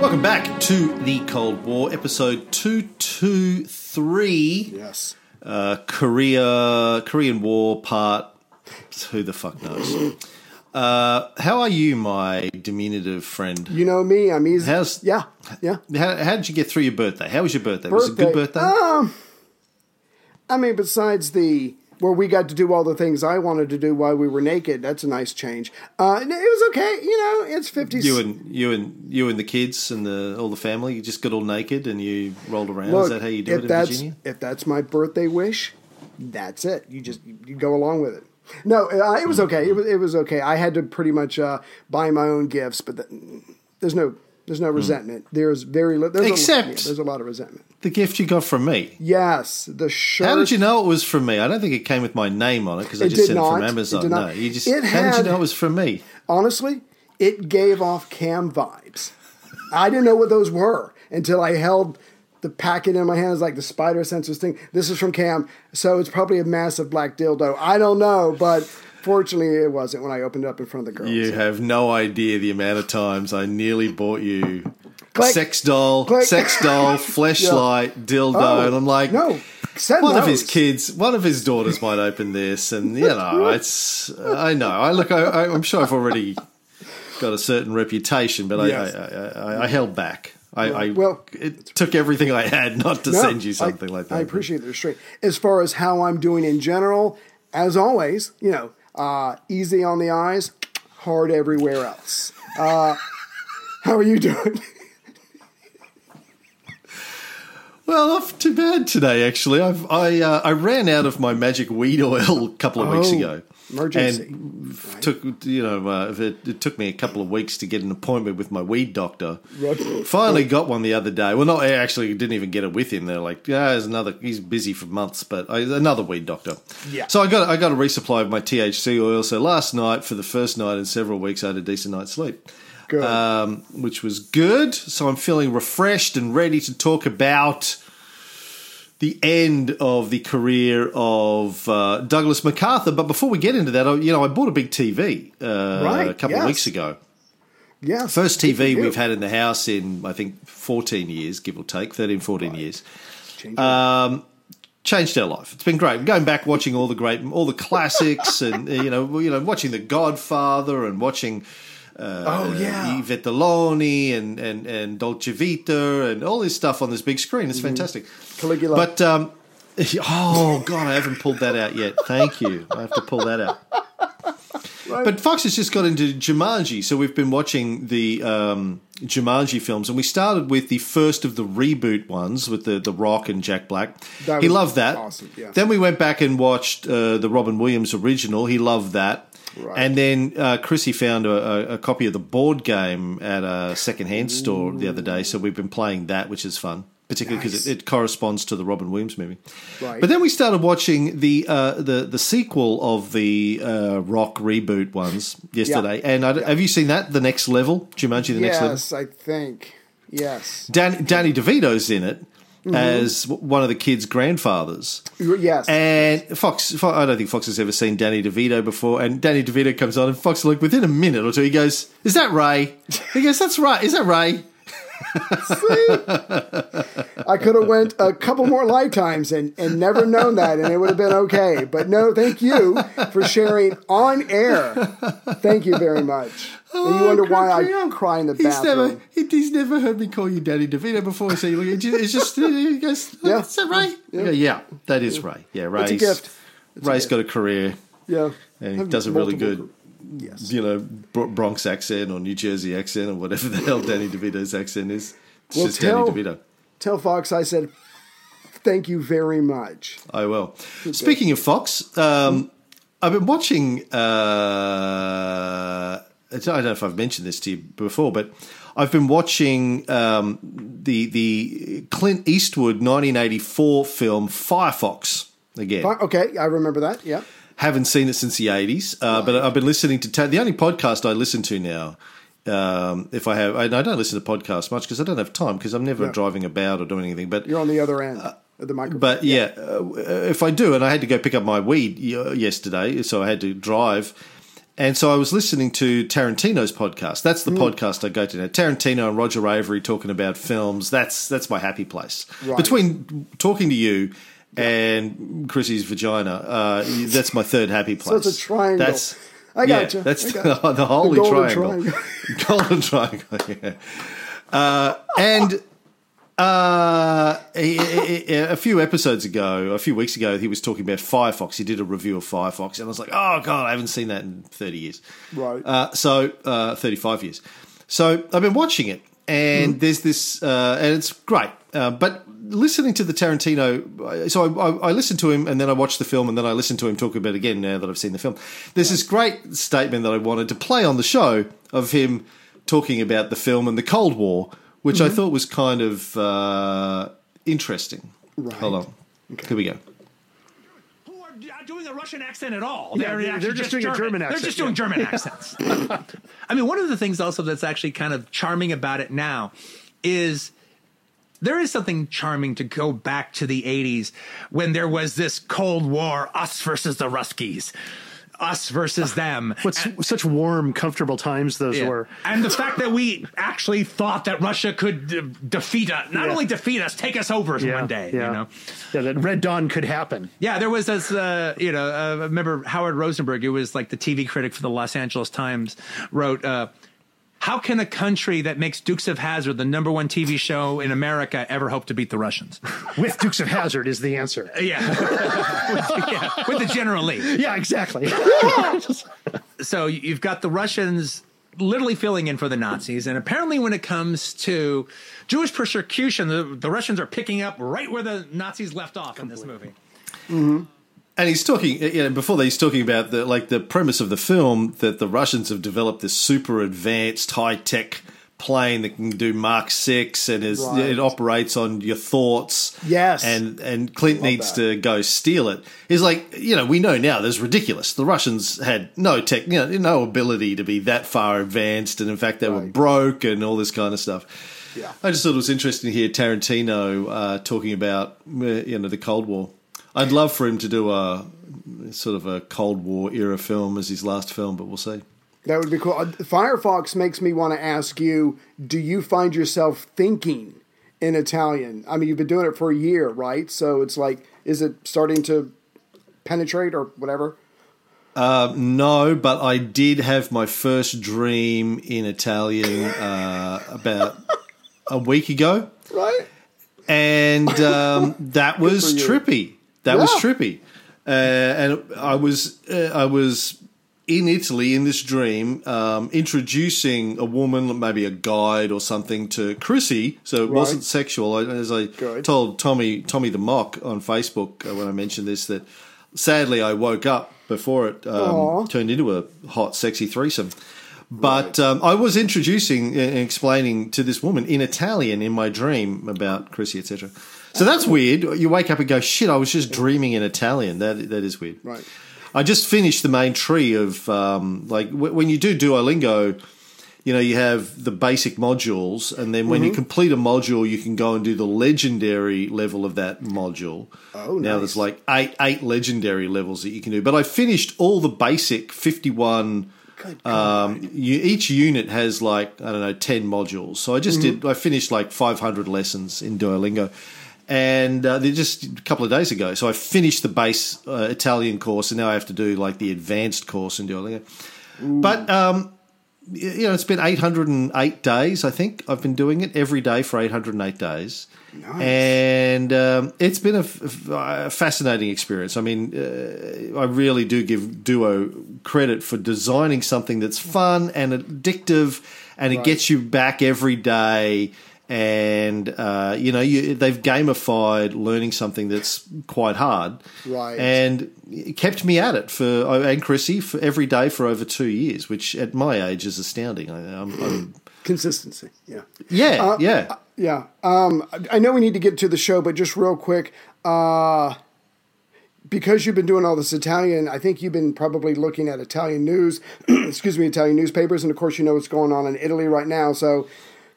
Welcome back to the Cold War, episode two two three. Yes. Uh, Korea Korean War part. Who the fuck knows? Uh, how are you, my diminutive friend? You know me. I'm easy. How's- yeah, yeah. How, how did you get through your birthday? How was your birthday? Was it a good birthday? Um, I mean, besides the where we got to do all the things I wanted to do while we were naked, that's a nice change. Uh, it was okay. You know, it's fifty. you and you and you and the kids and the all the family. You just got all naked and you rolled around. Look, Is that how you do it in Virginia? If that's my birthday wish, that's it. You just you go along with it. No, uh, it was okay. It was it was okay. I had to pretty much uh, buy my own gifts, but the, there's no there's no resentment. There's very li- there's Hmm. Except- a, yeah, there's a lot of resentment. The gift you got from me. Yes, the shirt. How did you know it was from me? I don't think it came with my name on it because I just sent it not. from It Amazon. did not. No, you just. It how did you know it was from me? Honestly, it gave off cam vibes. I didn't know what those were until I held the packet in my hands, like the spider sensors thing. This is from Cam, so it's probably a massive black dildo. I don't know, but fortunately, it wasn't when I opened it up in front of the girls. You have no idea the amount of times I nearly bought you Click. sex doll, Click. sex doll, flashlight, dildo, Oh, and I'm like, no, send one of his kids, one of his daughters might open this, and you know, it's. I know. I look. I, I- I'm sure I've already got a certain reputation, but Yes. I, I, I, I held back. I, I Well- it took everything I had not to No, send you something I, like that. I appreciate the restraint. As far as how I'm doing in general, as always, you know, uh, easy on the eyes, hard everywhere else. Uh, how are you doing? Well, off too bad today. Actually, I've, I uh, I ran out of my magic weed oil a couple of weeks Oh, ago. Emergency. And took you know uh, it, it took me a couple of weeks to get an appointment with my weed doctor. Finally got one the other day. Well, not I actually didn't even get it with him. They're like, yeah, there's another. He's busy for months, but I, another weed doctor. Yeah. So I got I got a resupply of my THC oil. So last night, for the first night in several weeks, I had a decent night's sleep Good. um, which was good. So I'm feeling refreshed and ready to talk about the end of the career of uh, Douglas MacArthur. But before we get into that, I, you know, I bought a big TV uh, Right, a couple yes. of weeks ago. yeah. First TV we've had in the house in I think 14 years, give or take, 13, 14 years. Change. Um, changed our life. It's been great. Going back, watching all the great, all the classics, and you know, you know, watching The Godfather and watching oh yeah. Yvette Delony and, and, and Dolce Vita and all this stuff on this big screen. It's fantastic. Caligula. But, um, oh, God, I haven't pulled that out yet. Thank you. I have to pull that out. But Fox has just got into Jumanji, so we've been watching the um, Jumanji films, and we started with the first of the reboot ones with the, the Rock and Jack Black. That he loved that. awesome, yeah. Then we went back and watched uh, the Robin Williams original. He loved that. Right. And then uh, Chrissy found a, a, copy of the board game at a secondhand store the other day, so we've been playing that, which is fun, particularly because Nice. it, it corresponds to the Robin Williams movie. Right. But then we started watching the uh, the the sequel of the uh, Rock reboot ones yesterday. And I, have you seen that? The next level, Jumanji, the next level. yes, I think. Yes. Dan, Danny DeVito's in it Mm-hmm. as one of the kids' grandfathers. Yes. And Fox, Fo- I don't think Fox has ever seen Danny DeVito before. And Danny DeVito comes on, and Fox, like within a minute or two, he goes, "Is that Ray?" He goes, "That's right. Is that Ray?" I could have went a couple more lifetimes and, and never known that, and it would have been okay. But no, thank you for sharing on air. Thank you very much. and you oh, wonder why I cry in the Oh, He's bathroom. never, he, he's never heard me call you Danny DeVito before. So it's just, he goes, Yeah. "Is that Ray?" I go, yeah, that is Ray. Yeah, Ray's It's a gift. It's a gift. got a career, Yeah. and he does a really good. Yes. you know, Bronx accent or New Jersey accent or whatever the hell Danny DeVito's accent is. It's Well, just tell- Danny DeVito. Tell Fox I said thank you very much. I will. Speaking of Fox, um, I've been watching uh, I don't know if I've mentioned this to you before, but I've been watching um, the the Clint Eastwood 1984 film Firefox again. Okay, I remember that. Yeah. Haven't seen it since the 80s, uh, but I've been listening to ta- the only podcast I listen to now. Um, if I have, I, I don't listen to podcasts much because I don't have time because I'm never driving about or doing anything. But You're on the other end of the microphone. but yeah, uh, if I do, and I had to go pick up my weed y- yesterday, so I had to drive. And so I was listening to Tarantino's podcast. That's the podcast I go to now. Tarantino and Roger Avary talking about films. That's that's my happy place. Right. Between talking to you and Chrissy's vagina, uh, that's my third happy So place. it's a triangle. That's I yeah, gotcha. That's the, the holy The golden triangle. triangle. golden triangle. Yeah. Uh, and uh, he- he- he- a few episodes ago, a few weeks ago, he was talking about Firefox. He did a review of Firefox, and I was like, "Oh God, I haven't seen that in thirty years." Right. Uh, so uh, thirty-five years. So I've been watching it, and there's this, uh, and it's great. Uh, but listening to the Tarantino, so I, I, I listened to him, and then I watched the film, and then I listened to him talk about it again now that I've seen the film. There's this great statement that I wanted to play on the show of him talking about the film and the Cold War, which I thought was kind of uh, interesting. Hold on. Here we go. who are doing a Russian accent at all. Yeah, they're, they're actually just doing a German accent. They're just doing yeah. German accents. I mean, one of the things also that's actually kind of charming about it now is there is something charming to go back to the 80s when there was this Cold War, us versus the Ruskies. Us versus them. What's such warm, comfortable times those Yeah. were. And the fact that we actually thought that Russia could de- defeat us, not Yeah. only defeat us, take us over Yeah, one day, yeah. you know? Yeah, that Red Dawn could happen. Yeah, there was this, uh, you know, uh, I remember Howard Rosenberg, who was like the TV critic for the Los Angeles Times, wrote, uh, how can a country that makes Dukes of Hazzard the number one TV show in America ever hope to beat the Russians? With Dukes of Hazzard is the answer. Uh, yeah, with, yeah, with the General Lee. Yeah, exactly. So you've got the Russians literally filling in for the Nazis, and apparently, when it comes to Jewish persecution, the, the Russians are picking up right where the Nazis left off in this movie. Mm-hmm. And he's talking, you know, before that, he's talking about the like the premise of the film that the Russians have developed this super advanced, high tech plane that can do Mach Six and is Right. it operates on your thoughts. Yes. and and Clint needs that. to go steal it. He's like, you know, we know now there's ridiculous. The Russians had no tech, you know, no ability to be that far advanced, and in fact, they were broke and all this kind of stuff. Yeah. I just thought it was interesting to hear Tarantino uh, talking about uh, you know the Cold War. I'd love for him to do a sort of a Cold War era film as his last film, but we'll see. That would be cool. Uh, Firefox makes me want to ask you: Do you find yourself thinking in Italian? I mean, you've been doing it for a year, right? So it's like, is it starting to penetrate or whatever? No, but I did have my first dream in Italian uh, about a week ago, Right. and um, that was trippy. That was trippy, uh, and I was uh, I was in Italy in this dream, um, introducing a woman, maybe a guide or something, to Chrissy. So it wasn't sexual. I- As I Good. told Tommy Tommy the Mock on Facebook uh, when I mentioned this, that sadly I woke up before it um, turned into a hot, sexy threesome. But um, I was introducing and explaining to this woman in Italian in my dream about Chrissy, etc. So that's weird. You wake up and go, "Shit! I was just dreaming in Italian." That that is weird. Right. I just finished the main tree of um, like w- when you do Duolingo, you know, you have the basic modules, and then when you complete a module, you can go and do the legendary level of that module. Oh, now nice. there's like eight eight legendary levels that you can do. But I finished all the basic fifty one. Um, you, each unit has like I don't know ten modules, so I just did. I finished like five hundred lessons in Duolingo, and uh, they're just a couple of days ago. So I finished the base uh, Italian course, and now I have to do like the advanced course in Duolingo. But um, you know, it's been eight hundred and eight days. I think I've been doing it every day for eight hundred and eight days. And um, it's been a, f- a fascinating experience. I mean, uh, I really do give Duo credit for designing something that's fun and addictive, and it gets you back every day. And uh, you know you, they've gamified learning something that's quite hard, Right. And it kept me at it for and Chrissy for every day for over two years, which at my age is astounding. I, I'm, I'm, Consistency. Yeah. yeah, Uh, yeah. Yeah. Um, I- I know we need to get to the show, but just real quick, uh, because you've been doing all this Italian, I think you've been probably looking at Italian news, excuse me, Italian newspapers, and of course you know what's going on in Italy right now. So,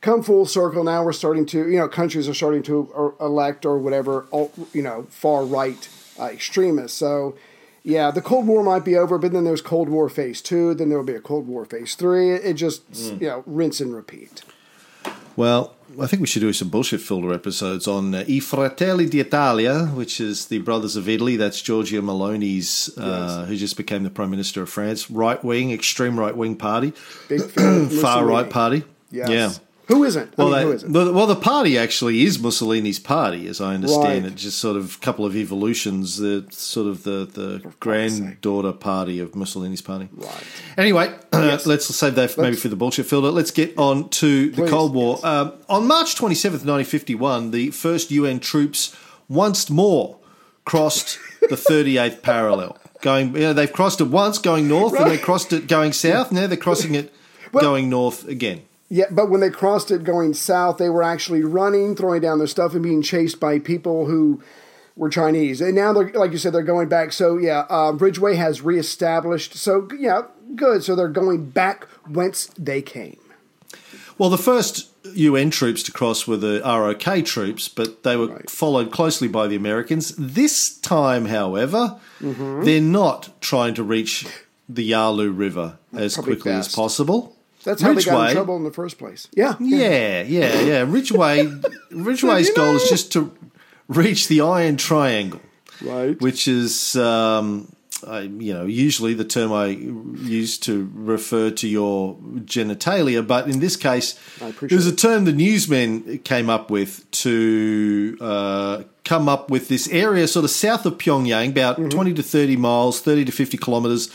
come full circle. Now we're starting to, you know, countries are starting to uh, elect or whatever, you know, far right uh, extremists. So. Yeah, the Cold War might be over, but then there's Cold War Phase Two. Then there will be a Cold War Phase Three. It, just, you know, rinse and repeat. Well, I think we should do some bullshit filter episodes on uh, I Fratelli d'Italia, which is the Brothers of Italy. That's Giorgia Meloni's, uh, who just became the Prime Minister of France. Right wing, extreme right wing party, Big fan far right party. Yes. Yeah. Who isn't? Well, I mean, they- who isn't? well, well, the party actually is Mussolini's party, as I understand Right. it. Just sort of a couple of evolutions. The sort of the, the granddaughter party of Mussolini's party. Right. Anyway, let's save that maybe Let's- for the bullshit filter. Let's get on to the Cold War. yes. Um, on March twenty seventh, nineteen fifty one, the first UN troops once more crossed the thirty eighth parallel. Going, you know, they've crossed it once going north, and they crossed it going south. Now they're crossing it going north again. Yeah, but when they crossed it going south, they were actually running, throwing down their stuff, and being chased by people who were Chinese. And now they're, like you said, they're going back. So yeah, uh, Ridgway has reestablished. So yeah, good. So they're going back whence they came. Well, the first UN troops to cross were the ROK troops, but they were Right. followed closely by the Americans. This time, however, Mm-hmm. they're not trying to reach the Yalu River as Probably quickly as possible. That's how they got in trouble in the first place. Yeah, Yeah, yeah, yeah. Ridgway, Ridgway's goal is just to reach the Iron Triangle, Right. which is, um, I, you know, usually the term I use to refer to your genitalia, but in this case, it was a term the newsmen came up with to uh, come up with this area sort of south of Pyongyang, about Mm-hmm. 20 to 30 miles, 30 to 50 kilometers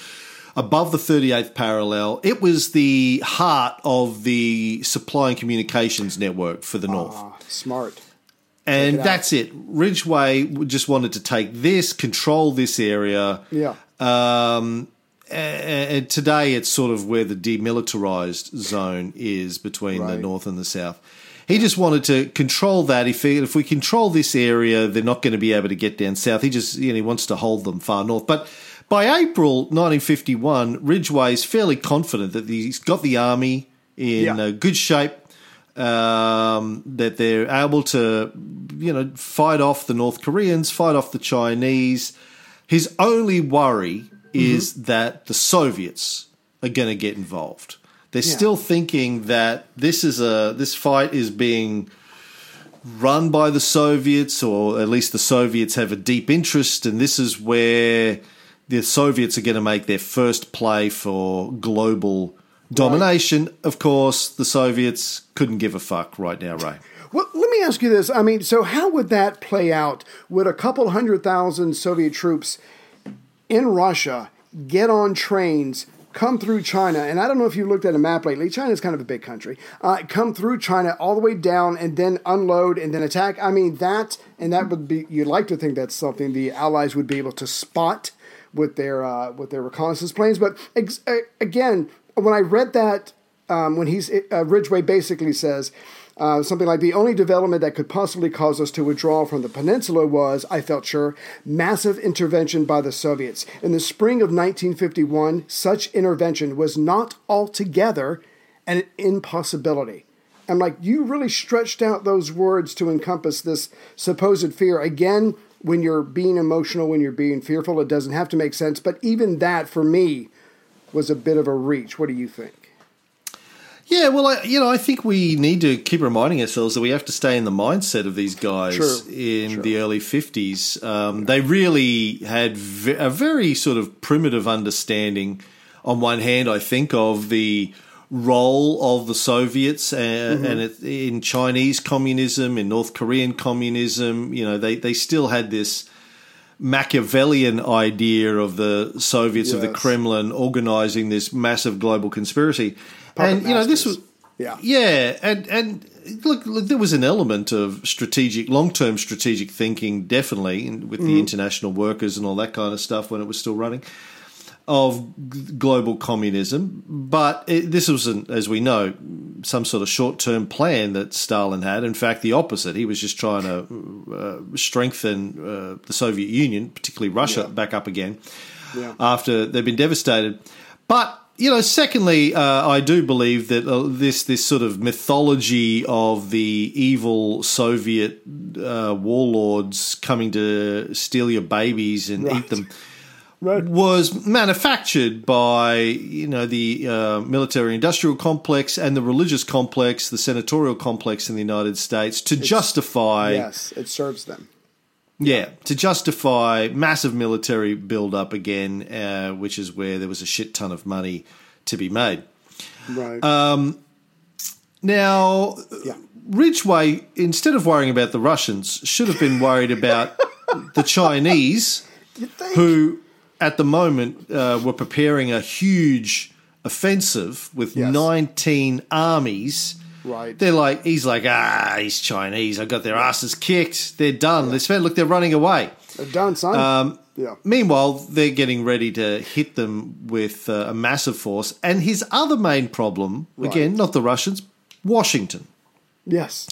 above the 38th parallel. It was the heart of the supply and communications network for the North. Ah, smart. and it out. that's it. Ridgway just wanted to take this, control this area. Yeah. Um, and today it's sort of where the demilitarized zone is between the north and the south. He just wanted to control that. If he, if we control this area, they're not going to be able to get down south. He just you know he wants to hold them far north. But by April 1951, Ridgway is fairly confident that he's got the army in Yeah. uh, good shape. Um, that they're able to, you know, fight off the North Koreans, fight off the Chinese. His only worry is that the Soviets are going to get involved. They're Yeah. still thinking that this is a this fight is being run by the Soviets, or at least the Soviets have a deep interest, and this is where the Soviets are going to make their first play for global domination. Of course, the Soviets couldn't give a fuck right now, Ray. Well, let me ask you this. I mean, so how would that play out? Would a couple hundred thousand Soviet troops in Russia get on trains, come through China? And I don't know if you've looked at a map lately. China's kind of a big country. Uh, come through China all the way down and then unload and then attack. I mean, that, and that would be, you'd like to think that's something the Allies would be able to spot with their, uh, with their reconnaissance planes. But ex- uh, again, when I read that, um, when he's, uh, Ridgway basically says, uh, something like the only development that could possibly cause us to withdraw from the peninsula was, I felt sure, massive intervention by the Soviets. In the spring of 1951, such intervention was not altogether an impossibility. I'm like, you really stretched out those words to encompass this supposed fear. Again, when you're being emotional, when you're being fearful, it doesn't have to make sense. But even that, for me, was a bit of a reach. What do you think? Yeah, well, I, you know, I think we need to keep reminding ourselves that we have to stay in the mindset of these guys True, in true. the early 50s. Um, they really had ve- a very sort of primitive understanding, on one hand, I think, of the role of the Soviets uh, and it, in Chinese communism, in North Korean communism. You know, they, they still had this Machiavellian idea of the Soviets of the Kremlin organizing this massive global conspiracy. and you know this was Yeah. yeah, and and look, look, there was an element of strategic, long-term strategic thinking, definitely with the international workers and all that kind of stuff when it was still running of g- global communism. But it, this wasn't, as we know, some sort of short-term plan that Stalin had. In fact, the opposite. He was just trying to uh, strengthen uh, the Soviet Union, particularly Russia, back up again Yeah. after they've been devastated. But you know, secondly, uh, I do believe that uh, this this sort of mythology of the evil Soviet uh, warlords coming to steal your babies and Right. eat them Right. was manufactured by you know the uh, military industrial complex and the religious complex, the senatorial complex in the United States to justify Yes, it serves them. yeah, to justify massive military build-up again, uh, which is where there was a shit ton of money to be made. Right. Now, yeah. Ridgway, instead of worrying about the Russians, should have been worried about the Chinese, who at the moment uh, were preparing a huge offensive with Yes. 19 armies. Right. They're like, he's like, ah, he's Chinese. I got their asses kicked. They're done. They spent, look, they're running away. They're done, son. Um, yeah. Meanwhile, they're getting ready to hit them with uh, a massive force. And his other main problem, again, not the Russians, Washington. Yes.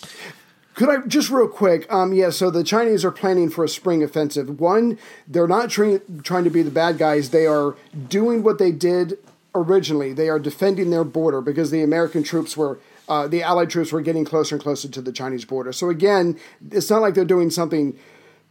Could I just real quick? Um, yeah. So the Chinese are planning for a spring offensive. One, they're not trying trying to be the bad guys. They are doing what they did originally. They are defending their border because the American troops were. Uh, the Allied troops were getting closer and closer to the Chinese border. So again, it's not like they're doing something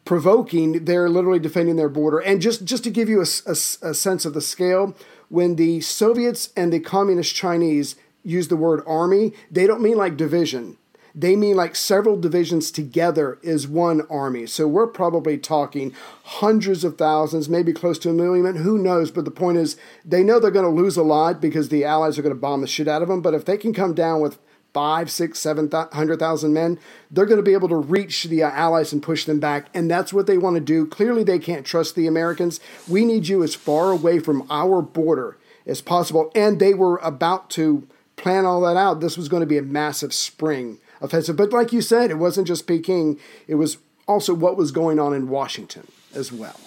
provoking. They're literally defending their border. And just just to give you a sense of the scale, when the Soviets and the communist Chinese use the word army, they don't mean like division. They mean like several divisions together is one army. So we're probably talking hundreds of thousands, maybe close to a million. Who knows? But the point is, they know they're going to lose a lot because the Allies are going to bomb the shit out of them. But if they can come down with five, six, seven hundred thousand men, they're going to be able to reach the uh, Allies and push them back. And that's what they want to do. Clearly, they can't trust the Americans. We need you as far away from our border as possible. And they were about to plan all that out. This was going to be a massive spring offensive. But like you said, it wasn't just Peking, it was also what was going on in Washington as well.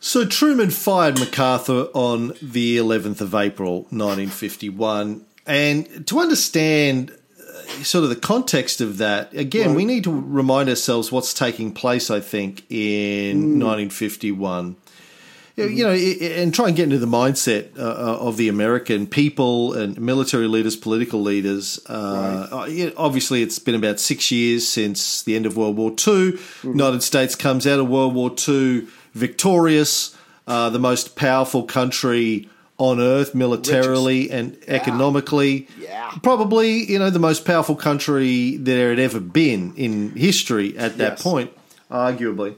So Truman fired MacArthur on the 11th of April 1951. And to understand uh, sort of the context of that, again, we need to remind ourselves what's taking place, I think, in 1951. You know, You know, and try and get into the mindset uh, uh, of the American people and military leaders, political leaders. Uh, uh, yeah, obviously, it's been about six years since the end of World War II. United States comes out of World War II victorious, uh, the most powerful country on earth militarily and economically. Yeah. Probably, you know, the most powerful country there had ever been in history at that Yes. point, arguably.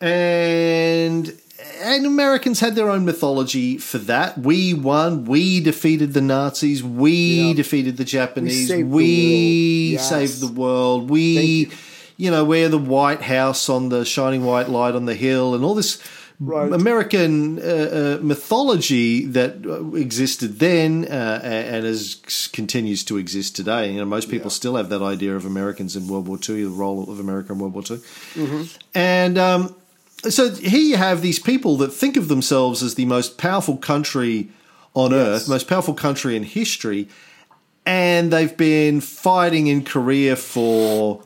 And and Americans had their own mythology for that. We won. We defeated the Nazis. We Yeah. defeated the Japanese. saved the We world. Yes. saved the world. We, Thank you. know, we're the White House on the shining white light on the hill, and all this Right. American uh, uh, mythology that uh, existed then uh, and as continues to exist today. You know, most people still have that idea of Americans in World War II, the role of America in World War II, and. Um, so here you have these people that think of themselves as the most powerful country on earth, most powerful country in history, and they've been fighting in Korea for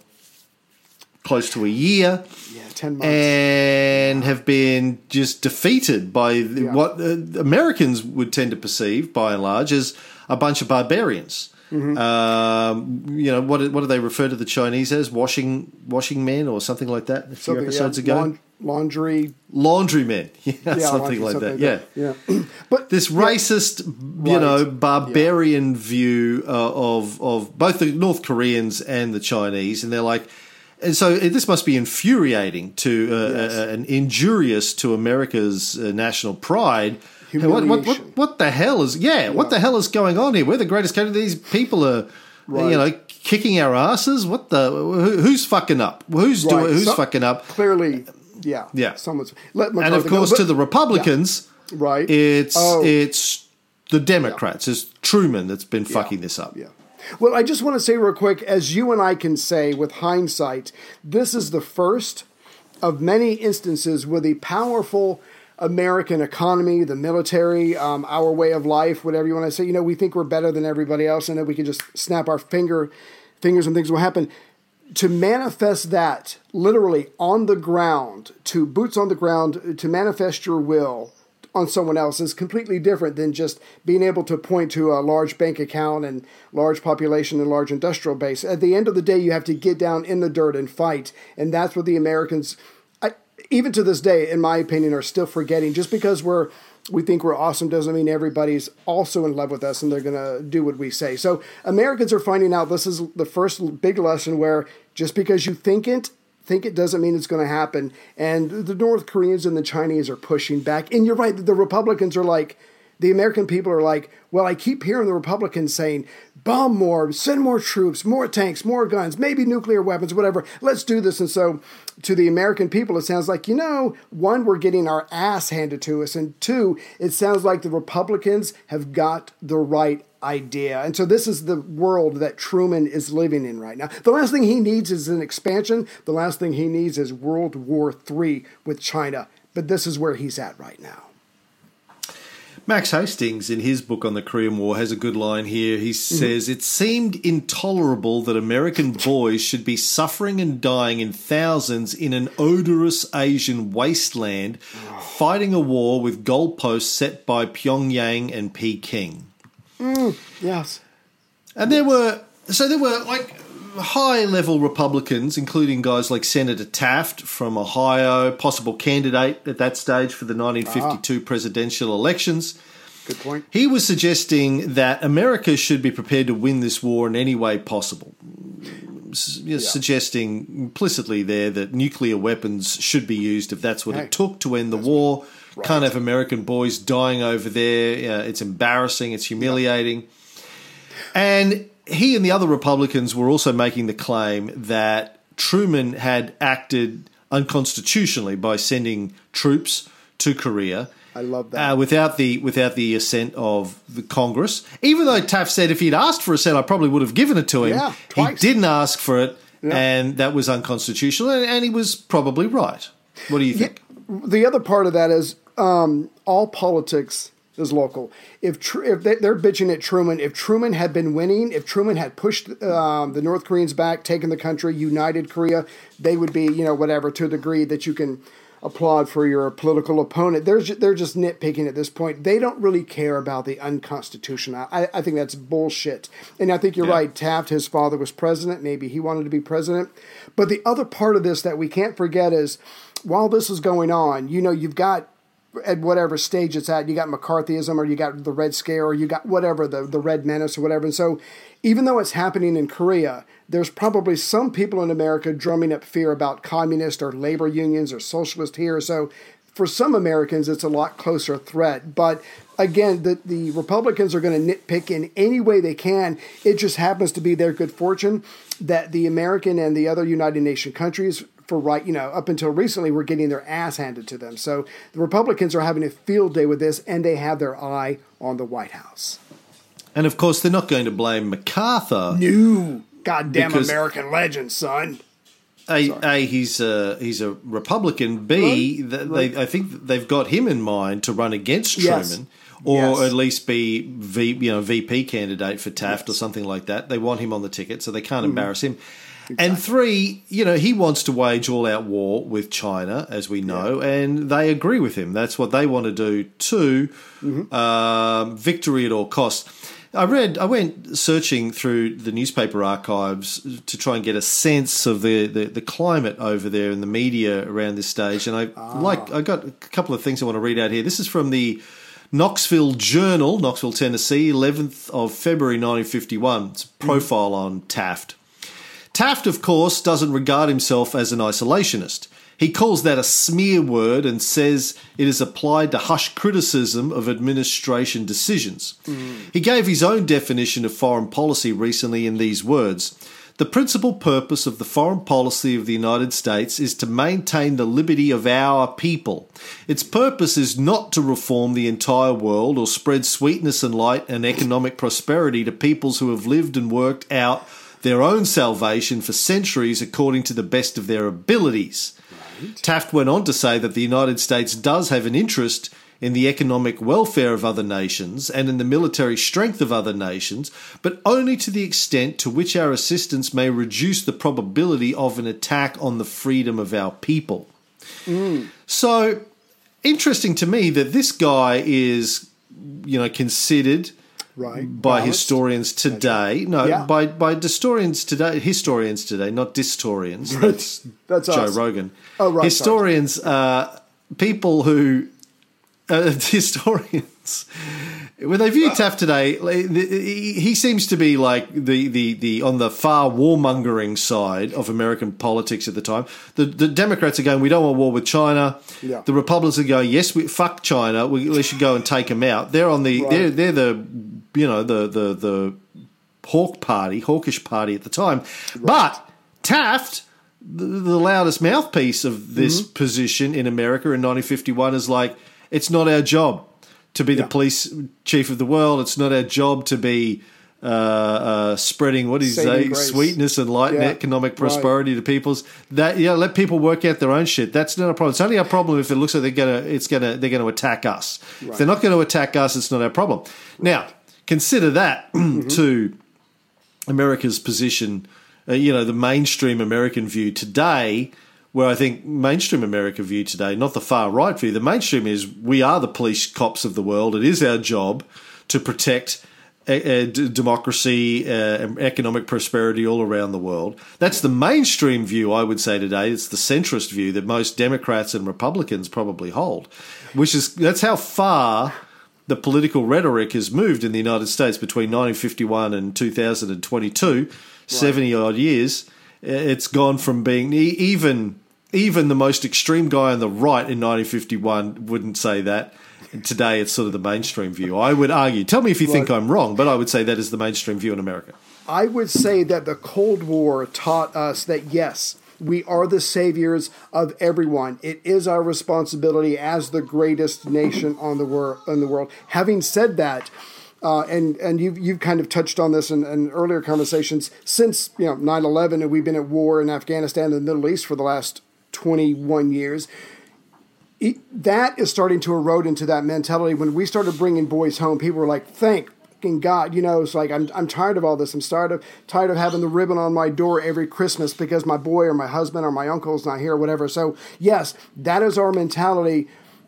close to a year Yeah, 10 months. and have been just defeated by Yeah. what uh, Americans would tend to perceive, by and large, as a bunch of barbarians. Mm-hmm. Um, you know what? What do they refer to the Chinese as? Washing, washing men, or something like that. A few Something, episodes yeah, ago, laun- laundry. laundry men, yeah, Yeah, something laundry, like that. Yeah, Yeah. but this racist, you know, barbarian view uh, of of both the North Koreans and the Chinese, and they're like, and so this must be infuriating to uh, Yes. uh, and injurious to America's uh, national pride. What, what, what, what the hell is yeah, What the hell is going on here? We're the greatest country. These people are, Right. you know, kicking our asses. What the? Who, who's fucking up? Who's doing? Who's So- fucking up? clearly, yeah. Yeah. Someone's. Let And of go, course, but- to the Republicans, Right. It's Oh. it's the Democrats. It's Truman that's been fucking this up. Yeah. Well, I just want to say real quick, as you and I can say with hindsight, this is the first of many instances where the powerful American economy, the military, um, our way of life, whatever you want to say, you know, we think we're better than everybody else and that we can just snap our finger fingers and things will happen. To manifest that literally on the ground, to boots on the ground, to manifest your will on someone else is completely different than just being able to point to a large bank account and large population and large industrial base. At the end of the day, you have to get down in the dirt and fight, and that's what the Americans, even to this day, in my opinion, are still forgetting. Just because we're we think we're awesome doesn't mean everybody's also in love with us and they're going to do what we say. So Americans are finding out this is the first big lesson where just because you think it think it doesn't mean it's going to happen. And the North Koreans and the Chinese are pushing back. And you're right, the Republicans are like, the American people are like, well, I keep hearing the Republicans saying, bomb more, send more troops, more tanks, more guns, maybe nuclear weapons, whatever. Let's do this. And so to the American people, it sounds like, you know, one, we're getting our ass handed to us. And two, it sounds like the Republicans have got the right idea. And so this is the world that Truman is living in right now. The last thing he needs is an expansion. The last thing he needs is World War III with China. But this is where he's at right now. Max Hastings, in his book on the Korean War, has a good line here. He mm-hmm. says, It seemed intolerable that American boys should be suffering and dying in thousands in an odorous Asian wasteland, fighting a war with goalposts set by Pyongyang and Peking. Mm, yes. And there were, so there were like high level Republicans, including guys like Senator Taft from Ohio, possible candidate at that stage for the 1952 presidential elections. Good point. He was suggesting that America should be prepared to win this war in any way possible. S- know, Suggesting implicitly there that nuclear weapons should be used if that's what Hey, it took to end the war. Can't have American boys dying over there. Uh, it's embarrassing. It's humiliating. And he and the other Republicans were also making the claim that Truman had acted unconstitutionally by sending troops to Korea. I love that. Uh, without the without the assent of the Congress, even though Taft said if he'd asked for a assent, I probably would have given it to him. Yeah, he didn't ask for it, Yeah. and that was unconstitutional, and, and he was probably right. What do you think? the other part of that is um, all politics is local. If Tr- if they, they're bitching at Truman, if Truman had been winning, if Truman had pushed um, the North Koreans back, taken the country, united Korea, they would be you know whatever to a degree that you can applaud for your political opponent. They're ju- they're just nitpicking at this point. They don't really care about the unconstitutional. I, I think that's bullshit. And I think you're Yeah. right. Taft, his father was president. Maybe he wanted to be president. But the other part of this that we can't forget is while this is going on, you know, you've got at whatever stage it's at, you got McCarthyism or you got the Red Scare or you got whatever, the, the Red Menace or whatever. And so even though it's happening in Korea, there's probably some people in America drumming up fear about communist or labor unions or socialist here. So for some Americans, it's a lot closer threat. But again, the, the Republicans are going to nitpick in any way they can. It just happens to be their good fortune that the American and the other United Nation countries, for right, you know, up until recently, were getting their ass handed to them. So the Republicans are having a field day with this, and they have their eye on the White House. And of course, they're not going to blame MacArthur. New goddamn American legend, son. A, a he's a he's a Republican. B, th they, I think they've got him in mind to run against Yes. Truman, or Yes. at least be v, you know VP candidate for Taft or something like that. They want him on the ticket, so they can't Mm-hmm. embarrass him. And three, you know, he wants to wage all out war with China, as we know, and they agree with him. That's what they want to do too. Mm-hmm. Um, victory at all costs. I read. I went searching through the newspaper archives to try and get a sense of the, the, the climate over there and the media around this stage. And I like. I got a couple of things I want to read out here. This is from the Knoxville Journal, Knoxville, Tennessee, 11th of February 1951. It's a profile on Taft. Taft, of course, doesn't regard himself as an isolationist. He calls that a smear word and says it is applied to hush criticism of administration decisions. He gave his own definition of foreign policy recently in these words The principal purpose of the foreign policy of the United States is to maintain the liberty of our people. Its purpose is not to reform the entire world or spread sweetness and light and economic prosperity to peoples who have lived and worked out their own salvation for centuries according to the best of their abilities. Taft went on to say that the United States does have an interest in the economic welfare of other nations and in the military strength of other nations, but only to the extent to which our assistance may reduce the probability of an attack on the freedom of our people. Hmm. So, interesting to me that this guy is, you know, considered Right. by Balanced. historians today. No, Yeah. by by historians today. Historians today, not distorians. That's That's Joe us. Rogan. Oh, right, Historians are people who uh, historians. When they view Taft today, he seems to be like the, the, the on the far warmongering side of American politics at the time. The the Democrats are going, we don't want war with China. Yeah. The Republicans are going, yes, we fuck China. We, we should go and take them out. They're on the they're they're the you know the the the hawk party, hawkish party at the time. But Taft, the, the loudest mouthpiece of this Mm-hmm. position in America in 1951, is like, it's not our job to be the police chief of the world. It's not our job to be uh, uh, spreading what say, grace. sweetness and light and Yeah. economic Right. prosperity to people's. That yeah, let people work out their own shit. That's not a problem. It's only a problem if it looks like they're gonna, it's gonna, they're gonna attack us. If they're not going to attack us, it's not our problem. Now consider that Mm-hmm. to America's position, uh, you know, the mainstream American view today, where I think mainstream America view today, not the far right view, the mainstream is we are the police cops of the world. It is our job to protect uh, uh, democracy, uh, economic prosperity all around the world. That's the mainstream view, I would say today. It's the centrist view that most Democrats and Republicans probably hold, which is that's how far the political rhetoric has moved in the United States between 1951 and 2022, 70 odd years. It's gone from being even even the most extreme guy on the right in 1951 wouldn't say that. Today, it's sort of the mainstream view. I would argue. Tell me if you think I'm wrong, but I would say that is the mainstream view in America. I would say that the Cold War taught us that yes, we are the saviors of everyone. It is our responsibility as the greatest nation on the wor- in the world. Having said that, uh, and and you've you've kind of touched on this in, in earlier conversations. Since you know 9-11 and we've been at war in Afghanistan and the Middle East for the last twenty one years. it- that is starting to erode into that mentality. When we started bringing boys home, people were like, "Thank God!" You know, it's like I'm I'm tired of all this. I'm tired of tired of having the ribbon on my door every Christmas because my boy or my husband or my uncle's not here or whatever. So yes, that is our mentality.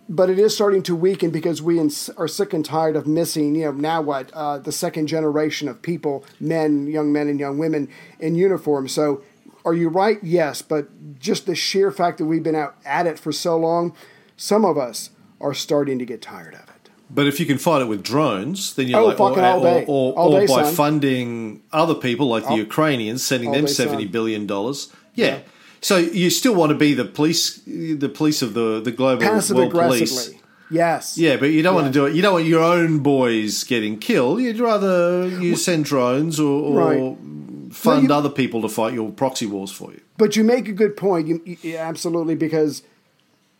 But it is starting to weaken because we are sick and tired of missing, you know, now what? Uh, the second generation of people, men, young men, and young women in uniform. So are you right? Yes. But just the sheer fact that we've been out at it for so long, some of us are starting to get tired of it. But if you can fight it with drones, then you're Oh, like, or, all day. or, or, All or day, by son. funding other people like the All- Ukrainians, sending them seventy son. billion dollars. Yeah. So you still want to be the police, the police of the the global Passive world police. Yes. Yeah, but you don't want to do it. You don't want your own boys getting killed. You'd rather you send drones or, or Right. Fund you- other people to fight your proxy wars for you. But you make a good point. You, you- absolutely because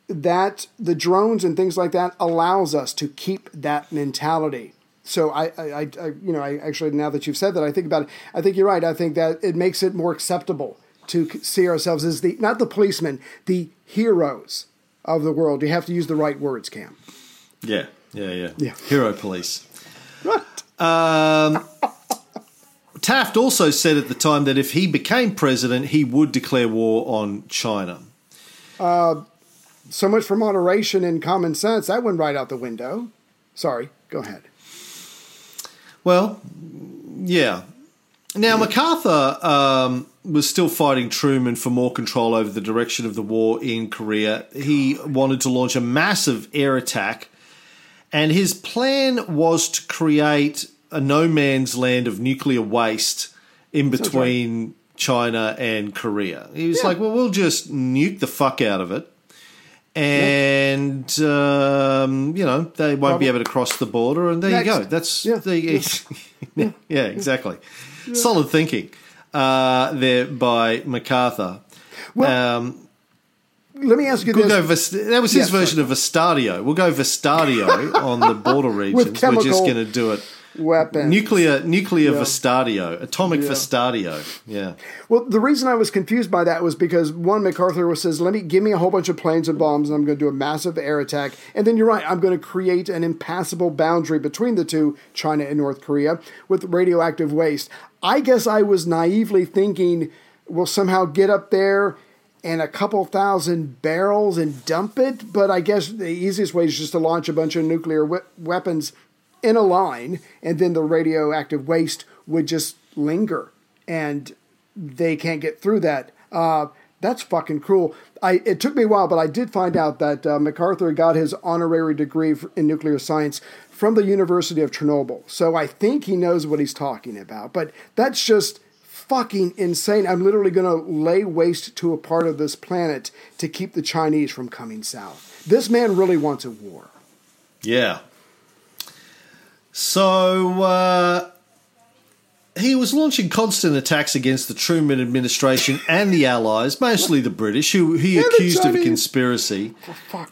that the drones and things like that allows us to keep that mentality. So I, I, I, you know, I actually now that you've said that, I think about it. I think you're right. I think that it makes it more acceptable to see ourselves as the not the policemen, the heroes of the world. You have to use the right words, Cam. Yeah, yeah, yeah. Yeah. Hero police. Right. Um, Taft also said at the time that if he became president, he would declare war on China. So much for moderation and common sense. That went right out the window. Sorry. Go ahead. Well, yeah. Now, MacArthur um, was still fighting Truman for more control over the direction of the war in Korea. He wanted to launch a massive air attack, and his plan was to create a no man's land of nuclear waste in between China and Korea. He was Yeah. like, well, we'll just nuke the fuck out of it. And um, you know they won't be able to cross the border, and there Next. you go. That's Yeah. the, yeah. exactly. Solid thinking. uh, there by MacArthur. Well, um, Let me ask you we'll this. go that was his Yes, sorry. version of Vestadio. We'll go Vestadio on the border regions. We're just going to do it. Weapons. Nuclear, nuclear Yeah. Vestadio, atomic Yeah. Vestadio. Yeah. Well, the reason I was confused by that was because one MacArthur was says, "Let me give me a whole bunch of planes and bombs, and I'm going to do a massive air attack." And then you're right, I'm going to create an impassable boundary between the two, China and North Korea, with radioactive waste. I guess I was naively thinking we'll somehow get up there and a couple thousand barrels and dump it. But I guess the easiest way is just to launch a bunch of nuclear we- weapons in a line, and then the radioactive waste would just linger, and they can't get through that. Uh, that's fucking cruel. I it took me a while, but I did find out that uh, MacArthur got his honorary degree in nuclear science from the University of Chernobyl. So I think he knows what he's talking about. But that's just fucking insane. I'm literally going to lay waste to a part of this planet to keep the Chinese from coming south. This man really wants a war. Yeah. So uh, he was launching constant attacks against the Truman administration and the Allies, mostly the British, who he the accused of a conspiracy.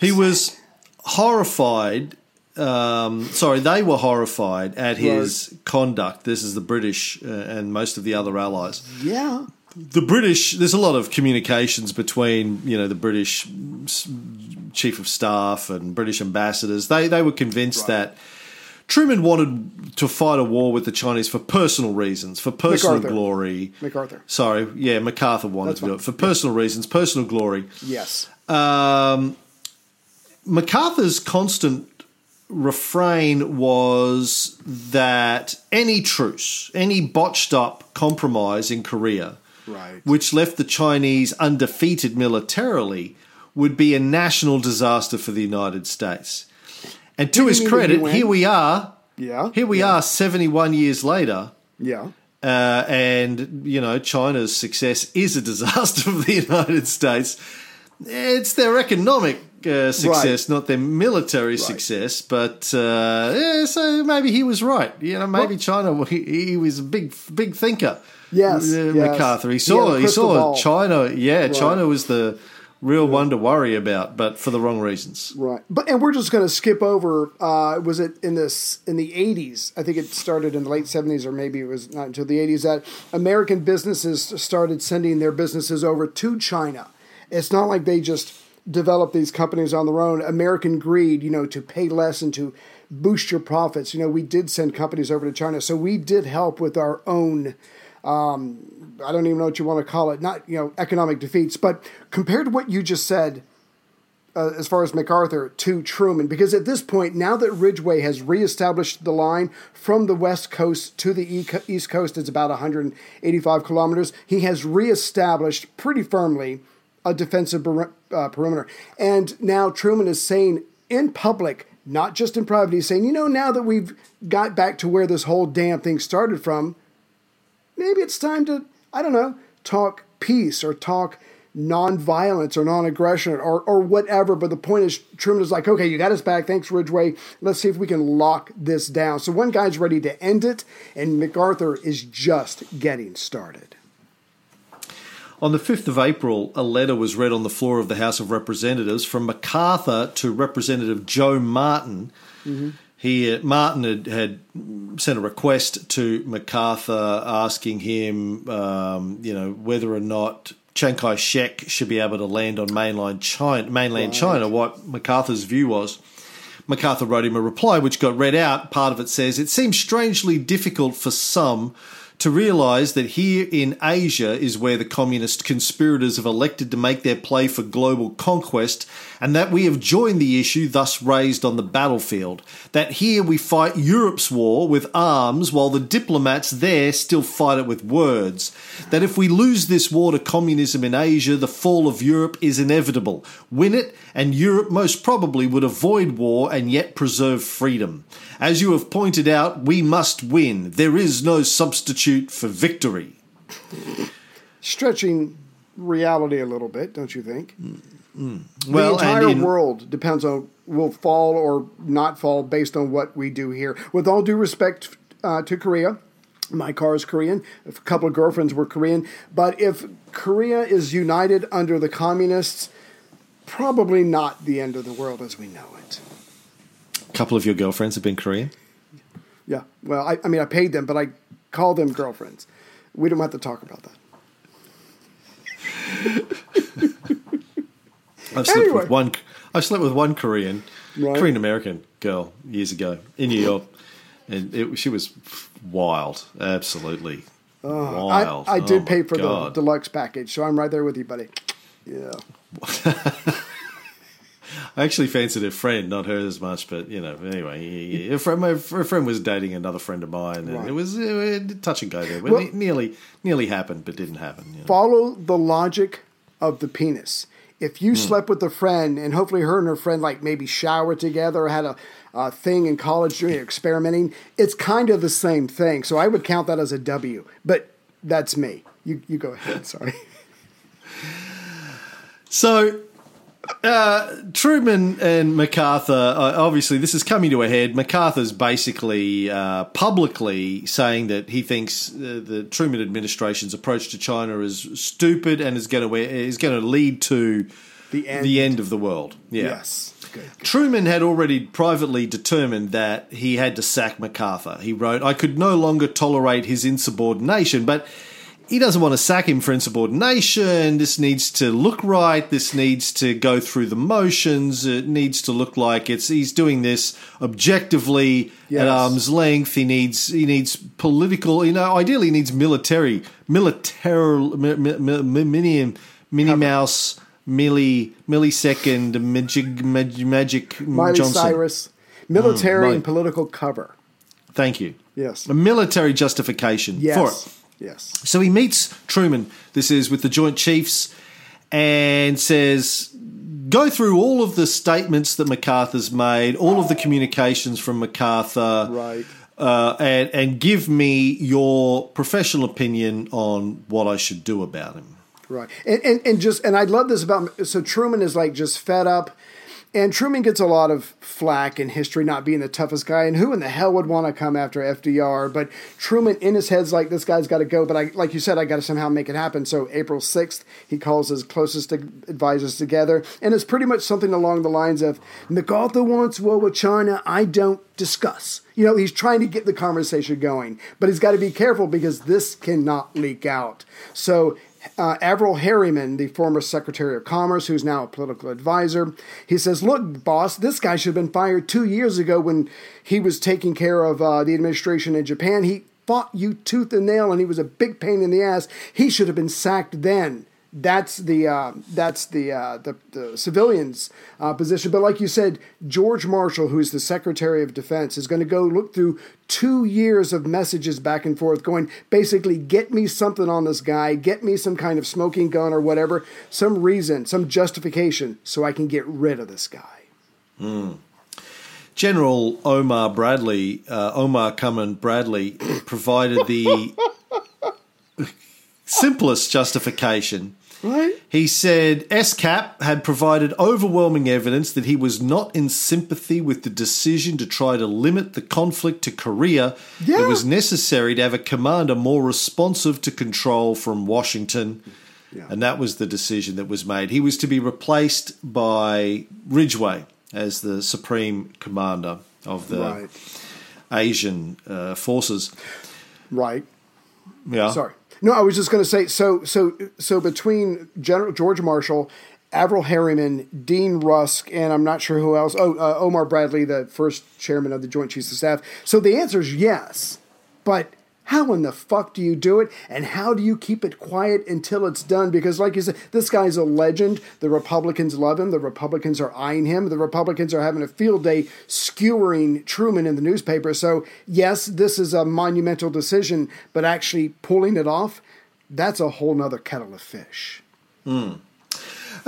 He was horrified. Um, sorry, they were horrified at his conduct. This is the British uh, and most of the other allies Yeah. the British, there's a lot of communications between you know the British chief of staff and British ambassadors. They they were convinced that Truman wanted to fight a war with the Chinese for personal reasons, for personal MacArthur. glory. MacArthur. Sorry, yeah, MacArthur wanted That's to do fine. it for personal reasons, personal glory. Yes. Um, MacArthur's constant refrain was that any truce, any botched up compromise in Korea, Right. which left the Chinese undefeated militarily, would be a national disaster for the United States. And to his he credit, here we are. Yeah. Here we yeah. are, 71 years later. Yeah. Uh, and you know China's success is a disaster for the United States. It's their economic uh, success, not their military success. But uh, yeah, so maybe he was right. You know, maybe China. He, he was a big, big thinker. Yes, uh, yes. MacArthur. He He saw. a He, saw ball. China. Yeah, China was the real one to worry about, but for the wrong reasons. Right. But and we're just going to skip over. Uh, was it in this in the eighties? I think it started in the late seventies, or maybe it was not until the eighties that American businesses started sending their businesses over to China. It's not like they just developed these companies on their own. American greed, you know, to pay less and to boost your profits. You know, we did send companies over to China, so we did help with our own. Um, I don't even know what you want to call it. Not you know economic defeats, but compared to what you just said uh, as far as MacArthur to Truman, because at this point, now that Ridgway has reestablished the line from the west coast to the east coast, it's about 185 kilometers. He has reestablished pretty firmly a defensive peri- uh, perimeter. And now Truman is saying in public, not just in private, he's saying, you know, now that we've got back to where this whole damn thing started from, maybe it's time to, I don't know, talk peace or talk nonviolence or non-aggression or, or whatever. But the point is, Truman is like, okay, you got us back. Thanks, Ridgway. Let's see if we can lock this down. So one guy's ready to end it, and MacArthur is just getting started. On the 5th of April, a letter was read on the floor of the House of Representatives from MacArthur to Representative Joe Martin. Mm-hmm. He uh, Martin had, had sent a request to MacArthur asking him, um, you know, whether or not Chiang Kai-shek should be able to land on mainland China, mainland China. What MacArthur's view was. MacArthur wrote him a reply which got read out. Part of it says, It seems strangely difficult for some to realise that here in Asia is where the communist conspirators have elected to make their play for global conquest, and that we have joined the issue thus raised on the battlefield. That here we fight Europe's war with arms while the diplomats there still fight it with words. That if we lose this war to communism in Asia, the fall of Europe is inevitable. Win it, and Europe most probably would avoid war and yet preserve freedom. As you have pointed out, we must win. There is no substitute for victory. Stretching reality a little bit, don't you think? Well, the entire in- world depends on will fall or not fall based on what we do here. With all due respect uh, to Korea, My car is Korean. A couple of girlfriends were Korean. But if Korea is united under the communists, probably not the end of the world as we know it. Couple of your girlfriends have been Korean. Yeah. Well, I, I mean, I paid them, but I call them girlfriends. We don't have to talk about that. I've slept Anyway. with one. I've slept with one Korean, Right. Korean American girl years ago in New York, and it, she was wild, absolutely oh, I, wild. I did Oh, pay for God. the deluxe package, so I'm right there with you, buddy. Yeah. I actually fancied a friend, not her as much, but you know. Anyway, a friend, my, friend was dating another friend of mine, and Right. it was uh, touch and go there. Well- it nearly, nearly happened, but didn't happen. You know? Follow the logic of the penis. If you slept with a friend, and hopefully her and her friend like maybe showered together or had a, a thing in college doing experimenting, it's kind of the same thing. So I would count that as a W. But that's me. You you go ahead. Sorry. So, uh, Truman and MacArthur, uh, obviously, this is coming to a head. MacArthur's basically uh, publicly saying that he thinks uh, the Truman administration's approach to China is stupid and is going to is going to lead to The end. the end of the world. Yeah. Yes. Good. good. Truman had already privately determined that he had to sack MacArthur. He wrote, I could no longer tolerate his insubordination, but he doesn't want to sack him for insubordination. This needs to look right. This needs to go through the motions. It needs to look like it's he's doing this objectively Yes. at arm's length. He needs he needs political. You know, ideally he needs military military mi, mi, mi, mi, mini Minnie Mouse. Milli millisecond magic magic, magic Miley Johnson. Cyrus, military hmm, right. and political cover. Thank you. Yes. A military justification for it. Yes. So he meets Truman, this is with the Joint Chiefs, and says, Go through all of the statements that MacArthur's made, all of the communications from MacArthur, Right. uh, and, and give me your professional opinion on what I should do about him. Right. And, and and just and I love this about so Truman is like just fed up. And Truman gets a lot of flack in history not being the toughest guy. And who in the hell would want to come after FDR? But Truman in his head's like, this guy's got to go. But I, like you said, I got to somehow make it happen. So April 6th, he calls his closest advisors together. And it's pretty much something along the lines of MacArthur wants war with China. I don't discuss. You know, he's trying to get the conversation going. But he's got to be careful because this cannot leak out. So uh, Averell Harriman, the former Secretary of Commerce, who's now a political advisor, he says, "Look, boss, this guy should have been fired two years ago when he was taking care of uh, the administration in Japan. He fought you tooth and nail, and he was a big pain in the ass. He should have been sacked then." That's the uh, that's the, uh, the the civilians' uh, position. But like you said, George Marshall, who's the Secretary of Defense, is going to go look through two years of messages back and forth, going basically get me something on this guy, get me some kind of smoking gun or whatever, some reason, some justification, so I can get rid of this guy. General Omar Bradley, uh, Omar Cummin Bradley, provided the simplest justification. Right? He said SCAP had provided overwhelming evidence that he was not in sympathy with the decision to try to limit the conflict to Korea. Yeah. It was necessary to have a commander more responsive to control from Washington. And that was the decision that was made. He was to be replaced by Ridgway as the supreme commander of the Right. Asian uh, forces. Right. Yeah. Sorry. No, I was just going to say so so so between General George Marshall, Averell Harriman, Dean Rusk, and I'm not sure who else. Oh, uh, Omar Bradley, the first chairman of the Joint Chiefs of Staff. So the answer is yes, but how in the fuck do you do it, and how do you keep it quiet until it's done? Because, like you said, this guy's a legend. The Republicans love him. The Republicans are eyeing him. The Republicans are having a field day skewering Truman in the newspaper. So, yes, this is a monumental decision, but actually pulling it off, that's a whole nother kettle of fish. Uh,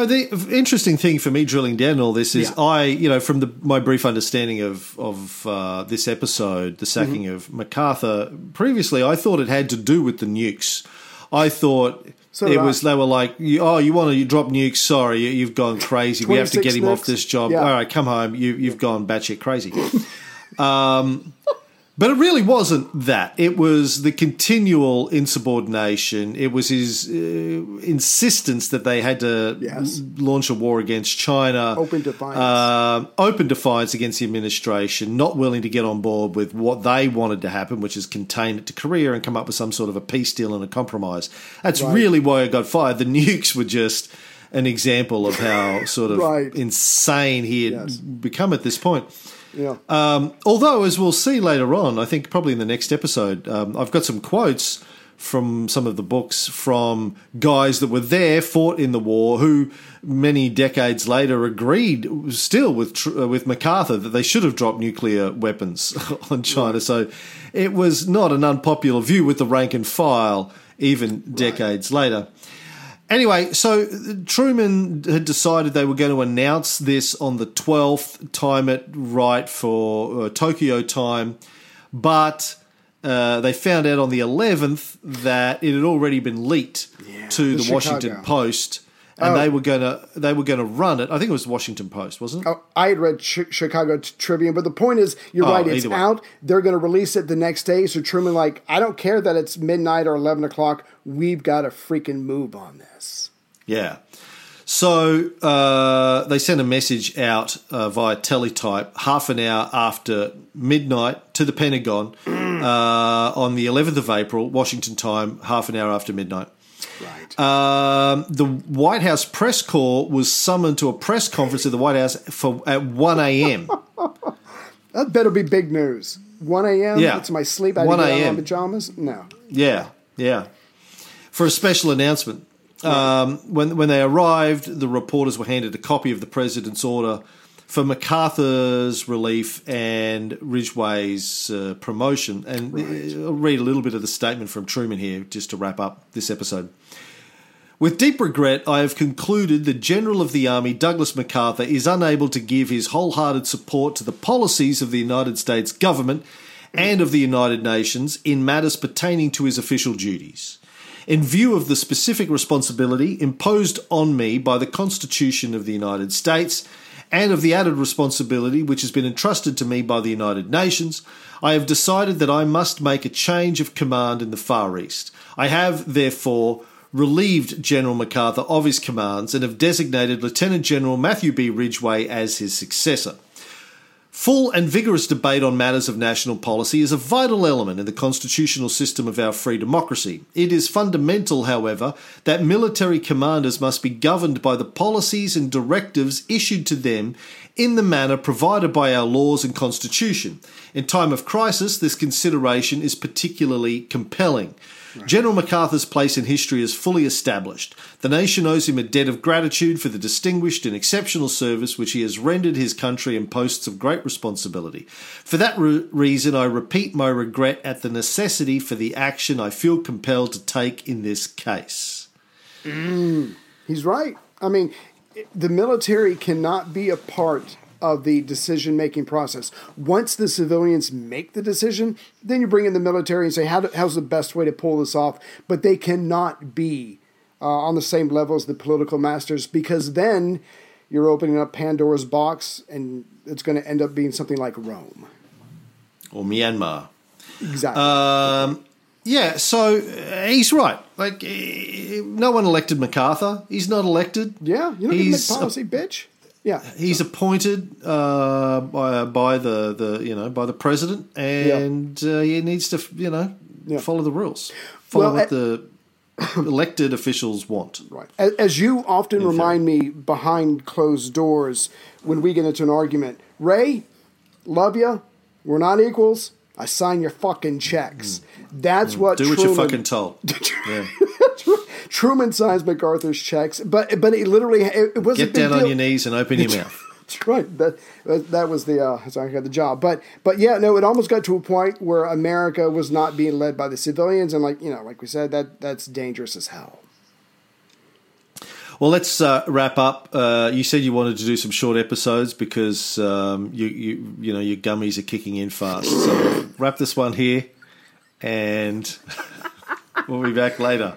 the interesting thing for me drilling down all this is Yeah. I, you know, from the, my brief understanding of of uh, this episode, the sacking Mm-hmm. of MacArthur. Previously, I thought it had to do with the nukes. I thought So it did I. was they were like, oh, you want to drop nukes? Sorry, you, you've gone crazy. We have to get him off this job. Yeah. All right, come home. You, you've gone batshit crazy. um, But it really wasn't that. It was the continual insubordination. It was his uh, insistence that they had to Yes. launch a war against China. Open defiance. Um, open defiance against the administration, not willing to get on board with what they wanted to happen, which is contain it to Korea and come up with some sort of a peace deal and a compromise. That's Right. really why it got fired. The nukes were just an example of how sort of Right. insane he had Yes. become at this point. Yeah. Um, although, as we'll see later on, I think probably in the next episode, um, I've got some quotes from some of the books from guys that were there, fought in the war, who many decades later agreed still with uh, with MacArthur that they should have dropped nuclear weapons on China. So it was not an unpopular view with the rank and file, even decades later. Anyway, so Truman had decided they were going to announce this on the 12th, time it right for uh, Tokyo time, but uh, they found out on the 11th that it had already been leaked to the the, Washington. Post, and Oh. they were going to they were going to run it. I think it was Washington Post, wasn't it? Oh, I had read Ch- Chicago Tribune, but the point is, you're Oh, right. It's way. out. They're going to release it the next day. So Truman, like, I don't care that it's midnight or eleven o'clock. We've got to freaking move on this. Yeah. So uh, they sent a message out uh, via teletype half an hour after midnight to the Pentagon uh, on the 11th of April, Washington time, half an hour after midnight. Right. Um, the White House press corps was summoned to a press conference at the White House for at 1 a.m. that better be big news. One a.m. Yeah. It's my sleep. I 1 1 a.m. a.m.. pajamas. No. Yeah, yeah. For a special announcement. Um, when when they arrived, the reporters were handed a copy of the president's order for MacArthur's relief and Ridgway's uh, promotion. And uh, I'll read a little bit of the statement from Truman here just to wrap up this episode. With deep regret, I have concluded the General of the Army, Douglas MacArthur, is unable to give his wholehearted support to the policies of the United States government and of the United Nations in matters pertaining to his official duties. In view of the specific responsibility imposed on me by the Constitution of the United States and of the added responsibility which has been entrusted to me by the United Nations, I have decided that I must make a change of command in the Far East. I have, therefore, relieved General MacArthur of his commands and have designated Lieutenant General Matthew B. Ridgway as his successor. Full and vigorous debate on matters of national policy is a vital element in the constitutional system of our free democracy. It is fundamental, however, that military commanders must be governed by the policies and directives issued to them in the manner provided by our laws and constitution. In time of crisis, this consideration is particularly compelling. General MacArthur's place in history is fully established. The nation owes him a debt of gratitude for the distinguished and exceptional service which he has rendered his country in posts of great responsibility. For that re- reason, I repeat my regret at the necessity for the action I feel compelled to take in this case. Mm. He's right. I mean, the military cannot be a part of the decision making process. Once the civilians make the decision, then you bring in the military and say, How do, how's the best way to pull this off? But they cannot be uh, on the same level as the political masters because then you're opening up Pandora's box and it's going to end up being something like Rome. Or Myanmar. Exactly. Um, yeah, so uh, he's right. Like, eh, no one elected MacArthur. He's not elected. yeah, you don't need make he's policy, bitch. Yeah. He's appointed uh, by, by the, the you know by the president, and uh, he needs to you know Yeah. follow the rules, follow Well, what eh, the elected officials want. Right. As, as you often remind me behind closed doors when we get into an argument, Ray, love you. We're not equals. I sign your fucking checks. That's what Mm. Do what you're fucking told. Yeah. Truman signs MacArthur's checks, but but it literally it, it was Get down on your knees and open your mouth. That's right. That that was the uh, so I got the job. But but yeah, no, it almost got to a point where America was not being led by the civilians, and like you know, like we said, that that's dangerous as hell. Well, let's uh, wrap up. Uh, you said you wanted to do some short episodes because um, you, you you know your gummies are kicking in fast. So wrap this one here, and we'll be back later.